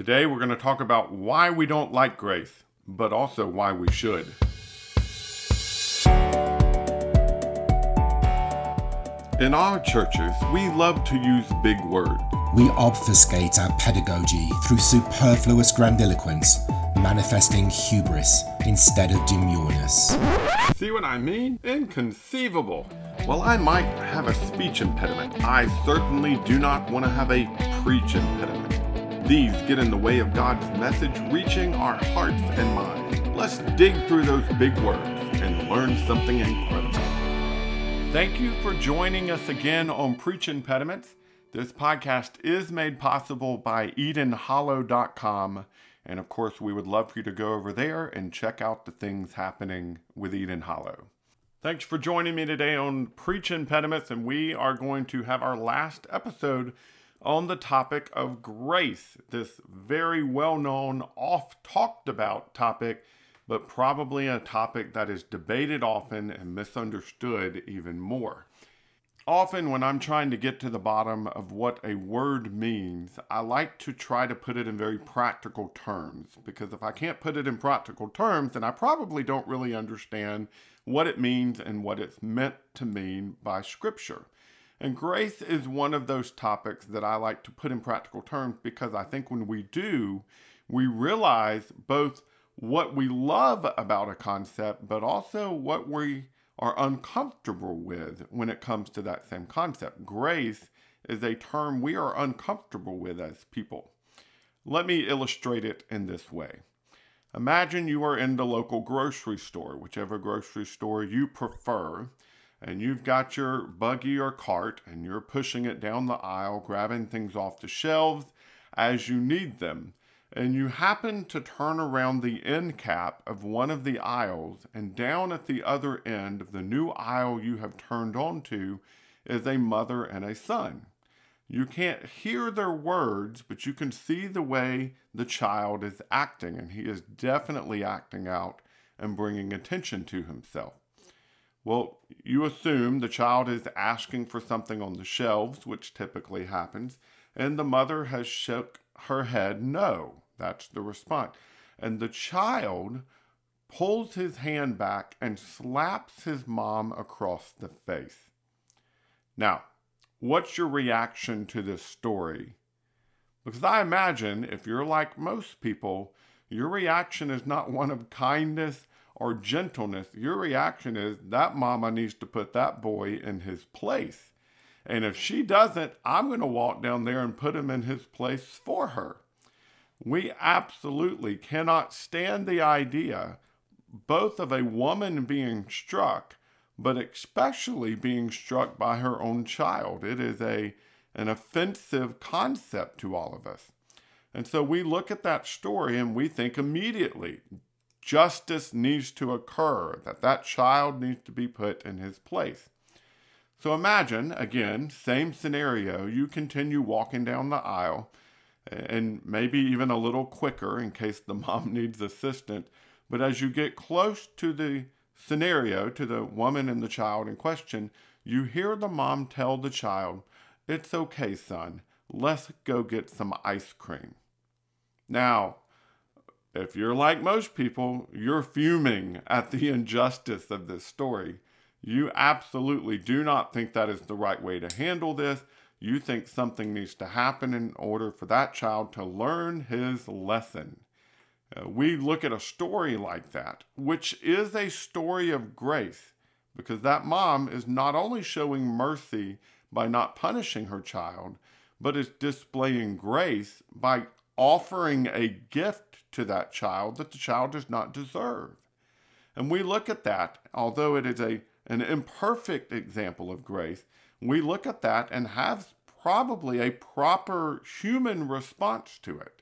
Today we're going to talk about why we don't like grace, but also why we should. In our churches, we love to use big words. We obfuscate our pedagogy through superfluous grandiloquence, manifesting hubris instead of demureness. See what I mean? Inconceivable. While I might have a speech impediment, I certainly do not want to have a preach impediment. These get in the way of God's message reaching our hearts and minds. Let's dig through those big words and learn something incredible. Thank you for joining us again on Preach Impediments. This podcast is made possible by EdenHollow.com. And of course, we would love for you to go over there and check out the things happening with Eden Hollow. Thanks for joining me today on Preach Impediments, and we are going to have our last episode on the topic of grace, this very well known, oft talked about topic but probably a topic that is debated often and misunderstood even more. Often, when I'm trying to get to the bottom of what a word means, I like to try to put it in very practical terms because if I can't put it in practical terms, then I probably don't really understand what it means and what it's meant to mean by Scripture. And grace is one of those topics that I like to put in practical terms because I think when we do, we realize both what we love about a concept, but also what we are uncomfortable with when it comes to that same concept. Grace is a term we are uncomfortable with as people. Let me illustrate it in this way. Imagine you are in the local grocery store, whichever grocery store you prefer, and you've got your buggy or cart and you're pushing it down the aisle, grabbing things off the shelves as you need them and you happen to turn around the end cap of one of the aisles, and down at the other end of the new aisle you have turned onto is a mother and a son. You can't hear their words, but you can see the way the child is acting, and he is definitely acting out and bringing attention to himself. Well, you assume the child is asking for something on the shelves, which typically happens, and the mother has shook her head no. That's the response. And the child pulls his hand back and slaps his mom across the face. Now, what's your reaction to this story? Because I imagine if you're like most people, your reaction is not one of kindness or gentleness. Your reaction is that mama needs to put that boy in his place. And if she doesn't, I'm going to walk down there and put him in his place for her. We absolutely cannot stand the idea both of a woman being struck, but especially being struck by her own child. It is a an offensive concept to all of us. And so we look at that story and we think immediately justice needs to occur, that that child needs to be put in his place. So imagine, again, same scenario, you continue walking down the aisle and maybe even a little quicker in case the mom needs assistance. But as you get close to the scenario, to the woman and the child in question, you hear the mom tell the child, It's okay, son, let's go get some ice cream. Now, if you're like most people, you're fuming at the injustice of this story. You absolutely do not think that is the right way to handle this you think something needs to happen in order for that child to learn his lesson. Uh, we look at a story like that, which is a story of grace, because that mom is not only showing mercy by not punishing her child, but is displaying grace by offering a gift to that child that the child does not deserve. And we look at that, although it is a, an imperfect example of grace, we look at that and have probably a proper human response to it.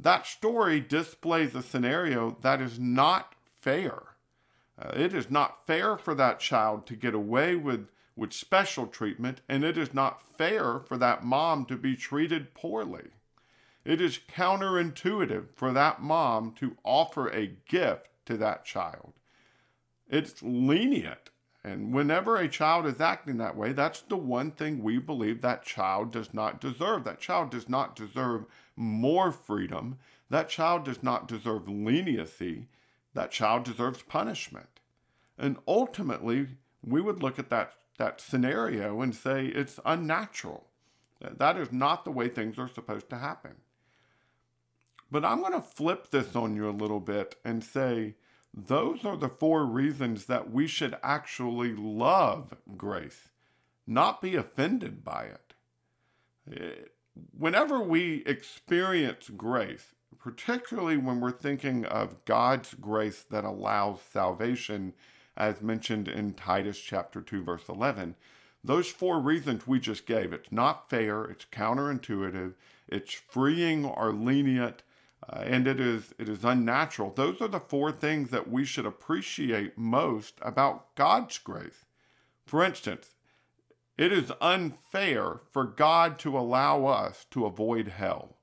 That story displays a scenario that is not fair. Uh, it is not fair for that child to get away with, with special treatment, and it is not fair for that mom to be treated poorly. It is counterintuitive for that mom to offer a gift to that child. It's lenient and whenever a child is acting that way, that's the one thing we believe that child does not deserve. That child does not deserve more freedom, that child does not deserve leniency. That child deserves punishment. And ultimately, we would look at that, that scenario and say it's unnatural. That is not the way things are supposed to happen. But I'm going to flip this on you a little bit and say those are the four reasons that we should actually love grace, not be offended by it. Eh, whenever we experience grace, particularly when we're thinking of God's grace that allows salvation, as mentioned in Titus chapter 2, verse 11, those four reasons we just gave it's not fair, it's counterintuitive, it's freeing or lenient, uh, and it is it is unnatural. Those are the four things that we should appreciate most about God's grace. For instance, it is unfair for God to allow us to avoid hell.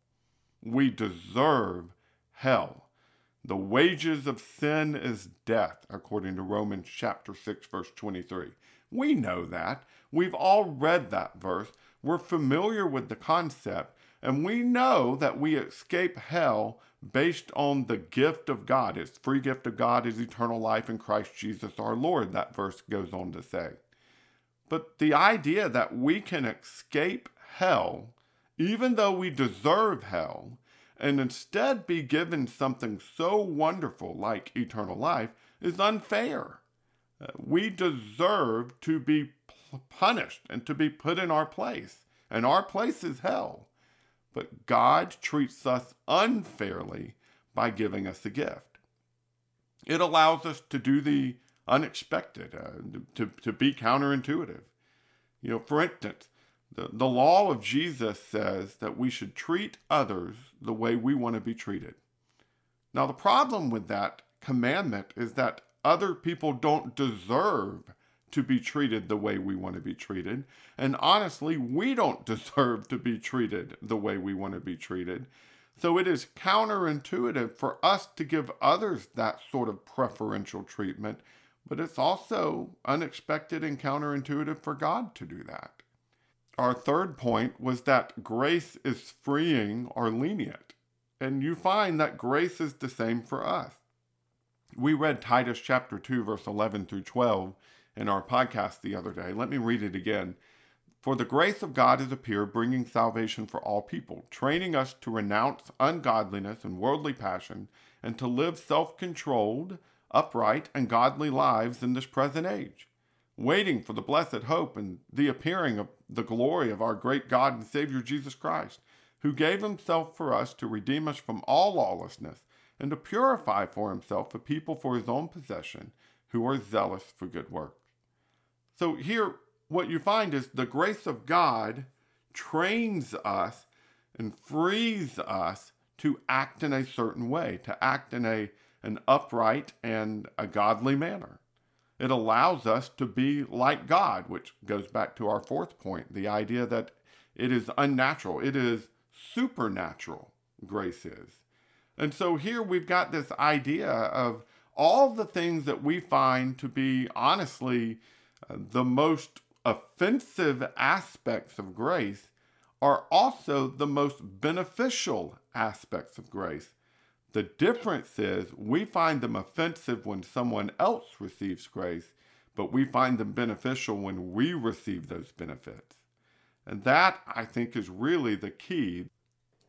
We deserve hell. The wages of sin is death, according to Romans chapter 6, verse 23. We know that. We've all read that verse. We're familiar with the concept, and we know that we escape hell based on the gift of God. Its free gift of God is eternal life in Christ Jesus our Lord, that verse goes on to say. But the idea that we can escape hell, even though we deserve hell, and instead be given something so wonderful like eternal life is unfair. Uh, we deserve to be punished and to be put in our place, and our place is hell. But God treats us unfairly by giving us a gift. It allows us to do the unexpected, uh, to, to be counterintuitive. You know, for instance, the, the law of Jesus says that we should treat others the way we want to be treated. Now, the problem with that commandment is that other people don't deserve to be treated the way we want to be treated. And honestly, we don't deserve to be treated the way we want to be treated. So it is counterintuitive for us to give others that sort of preferential treatment, but it's also unexpected and counterintuitive for God to do that. Our third point was that grace is freeing or lenient. And you find that grace is the same for us. We read Titus chapter 2, verse 11 through 12 in our podcast the other day. Let me read it again. For the grace of God has appeared, bringing salvation for all people, training us to renounce ungodliness and worldly passion, and to live self controlled, upright, and godly lives in this present age, waiting for the blessed hope and the appearing of the glory of our great God and Savior Jesus Christ, who gave himself for us to redeem us from all lawlessness, and to purify for himself a people for his own possession, who are zealous for good works. So here, what you find is the grace of God trains us and frees us to act in a certain way, to act in a an upright and a godly manner. It allows us to be like God, which goes back to our fourth point the idea that it is unnatural, it is supernatural, grace is. And so here we've got this idea of all the things that we find to be honestly the most offensive aspects of grace are also the most beneficial aspects of grace. The difference is we find them offensive when someone else receives grace, but we find them beneficial when we receive those benefits. And that, I think, is really the key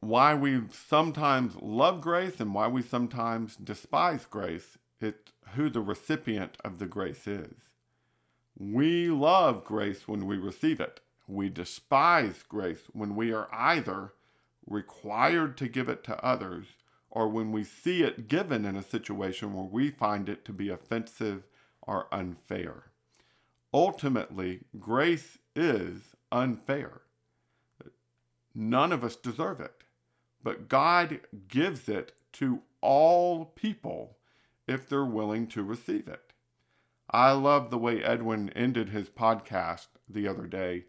why we sometimes love grace and why we sometimes despise grace. It's who the recipient of the grace is. We love grace when we receive it. We despise grace when we are either required to give it to others or when we see it given in a situation where we find it to be offensive or unfair. Ultimately, grace is unfair. None of us deserve it, but God gives it to all people if they're willing to receive it. I love the way Edwin ended his podcast the other day.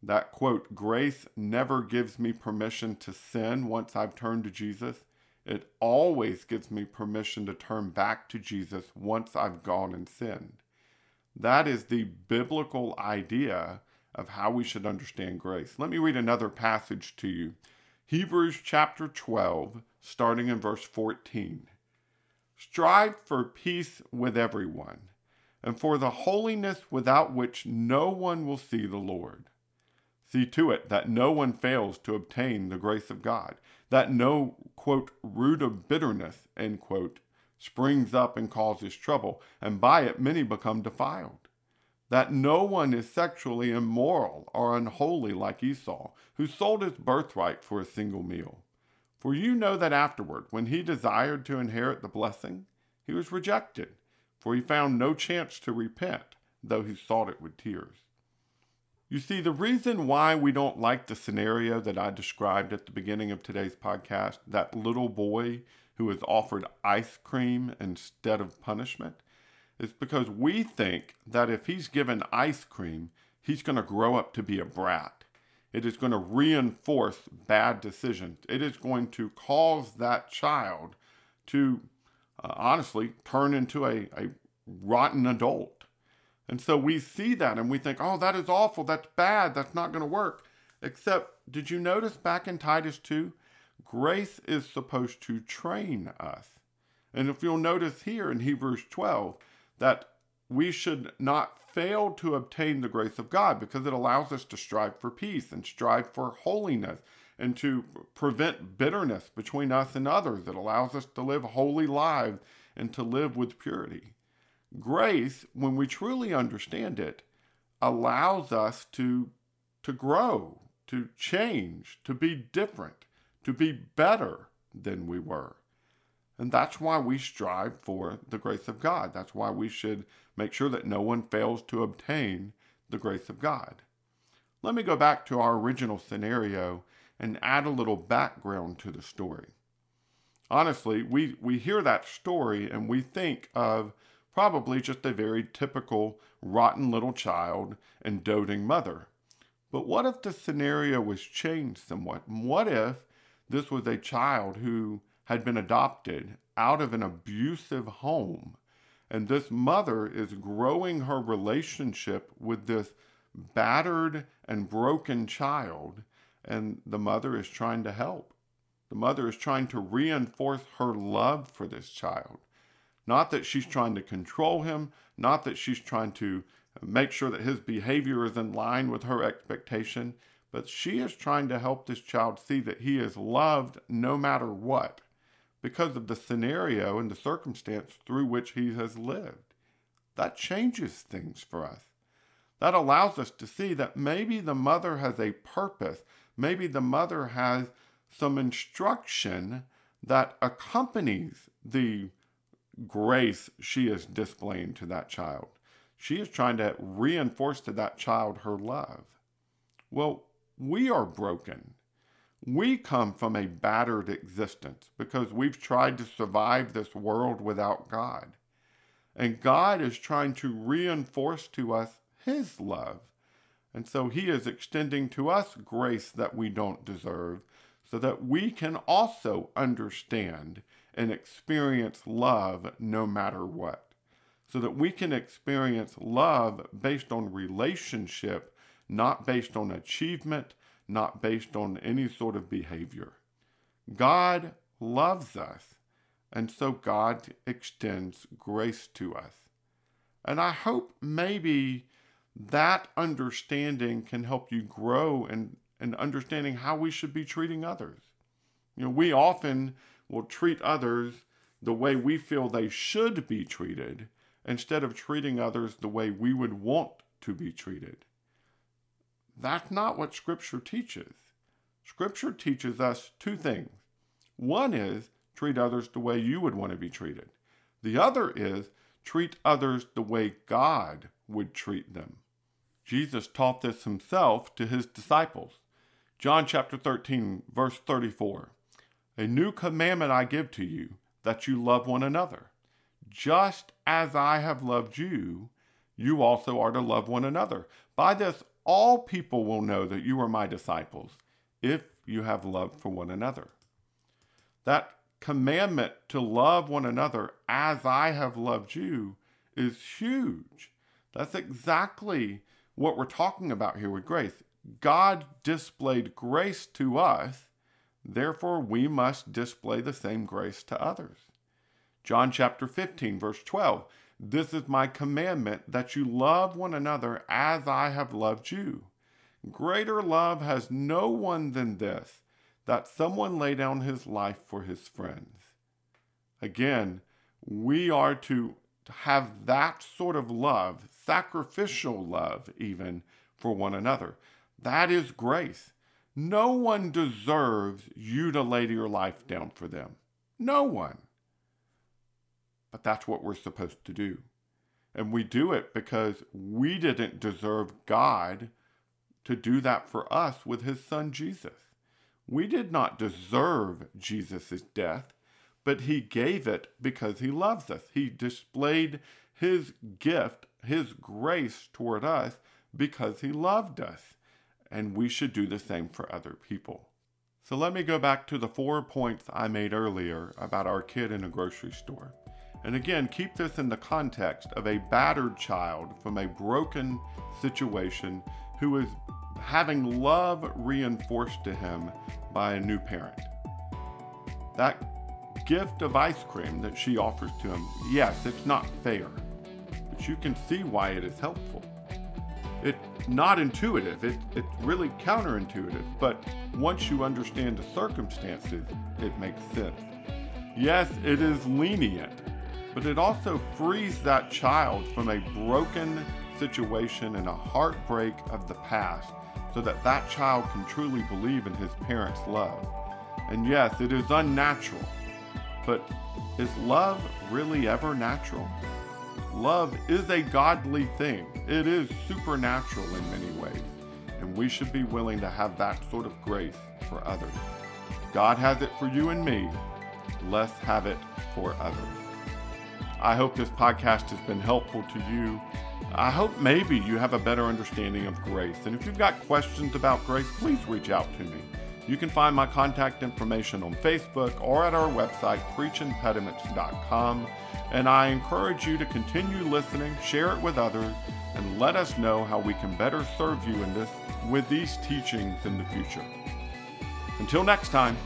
That quote, grace never gives me permission to sin once I've turned to Jesus. It always gives me permission to turn back to Jesus once I've gone and sinned. That is the biblical idea of how we should understand grace. Let me read another passage to you. Hebrews chapter 12, starting in verse 14. Strive for peace with everyone, and for the holiness without which no one will see the Lord. See to it that no one fails to obtain the grace of God, that no, quote, root of bitterness, end quote, springs up and causes trouble, and by it many become defiled that no one is sexually immoral or unholy like Esau, who sold his birthright for a single meal. For you know that afterward, when he desired to inherit the blessing, he was rejected, for he found no chance to repent, though he sought it with tears. You see, the reason why we don't like the scenario that I described at the beginning of today's podcast, that little boy who is offered ice cream instead of punishment, is because we think that if he's given ice cream, he's going to grow up to be a brat. It is going to reinforce bad decisions. It is going to cause that child to honestly turn into a, a rotten adult. And so we see that and we think, oh, that is awful. That's bad. That's not going to work. Except, did you notice back in Titus 2? Grace is supposed to train us. And if you'll notice here in Hebrews 12, that we should not fail to obtain the grace of God because it allows us to strive for peace and strive for holiness and to prevent bitterness between us and others. It allows us to live holy lives and to live with purity. Grace, when we truly understand it, allows us to, to grow, to change, to be different, to be better than we were. And that's why we strive for the grace of God. That's why we should make sure that no one fails to obtain the grace of God. Let me go back to our original scenario and add a little background to the story. Honestly, we, we hear that story and we think of probably just a very typical rotten little child and doting mother. But what if the scenario was changed somewhat? What if this was a child who had been adopted out of an abusive home. And this mother is growing her relationship with this battered and broken child, and the mother is trying to help. The mother is trying to reinforce her love for this child. Not that she's trying to control him, not that she's trying to make sure that his behavior is in line with her expectation, but she is trying to help this child see that he is loved no matter what because of the scenario and the circumstance through which he has lived. That changes things for us. That allows us to see that maybe the mother has a purpose, maybe the mother has some instruction that accompanies the grace she is displaying to that child. She is trying to reinforce to that child her love. Well, we are broken. We come from a battered existence because we've tried to survive this world without God. And God is trying to reinforce to us His love. And so He is extending to us grace that we don't deserve so that we can also understand and experience love no matter what. So that we can experience love based on relationship, not based on achievement, not based on any sort of behavior. God loves us, and so God extends grace to us. And I hope maybe that understanding can help you grow in, in understanding how we should be treating others. You know, we often will treat others the way we feel they should be treated instead of treating others the way we would want to be treated. That's not what Scripture teaches. Scripture teaches us two things. One is treat others the way you would want to be treated, the other is treat others the way God would treat them. Jesus taught this himself to his disciples. John chapter 13, verse 34. A new commandment I give to you, that you love one another. Just as I have loved you, you also are to love one another. By this, all people will know that you are my disciples if you have love for one another. That commandment to love one another as I have loved you is huge. That's exactly what we're talking about here with grace. God displayed grace to us Therefore, we must display the same grace to others. John chapter 15, verse 12 This is my commandment that you love one another as I have loved you. Greater love has no one than this, that someone lay down his life for his friends. Again, we are to have that sort of love, sacrificial love, even for one another. That is grace. No one deserves you to lay your life down for them. No one. But that's what we're supposed to do. And we do it because we didn't deserve God to do that for us with his son Jesus. We did not deserve Jesus' death, but he gave it because he loves us. He displayed his gift, his grace toward us because he loved us and we should do the same for other people. So let me go back to the four points I made earlier about our kid in a grocery store. And again, keep this in the context of a battered child from a broken situation who is having love reinforced to him by a new parent. That gift of ice cream that she offers to him, yes, it's not fair, but you can see why it is helpful it's not intuitive. It, it's really counterintuitive. But once you understand the circumstances, it makes sense. Yes, it is lenient, but it also frees that child from a broken situation and a heartbreak of the past so that that child can truly believe in his parents' love. And yes, it is unnatural, but is love really ever natural? Love is a godly thing, it is supernatural in many ways, and we should be willing to have that sort of grace for others. God has it for you and me, let's have it for others. I hope this podcast has been helpful to you. I hope maybe you have a better understanding of grace. And if you've got questions about grace, please reach out to me. You can find my contact information on Facebook or at our website, preachimpediments.com. And I encourage you to continue listening, share it with others, and let us know how we can better serve you in this with these teachings in the future. Until next time,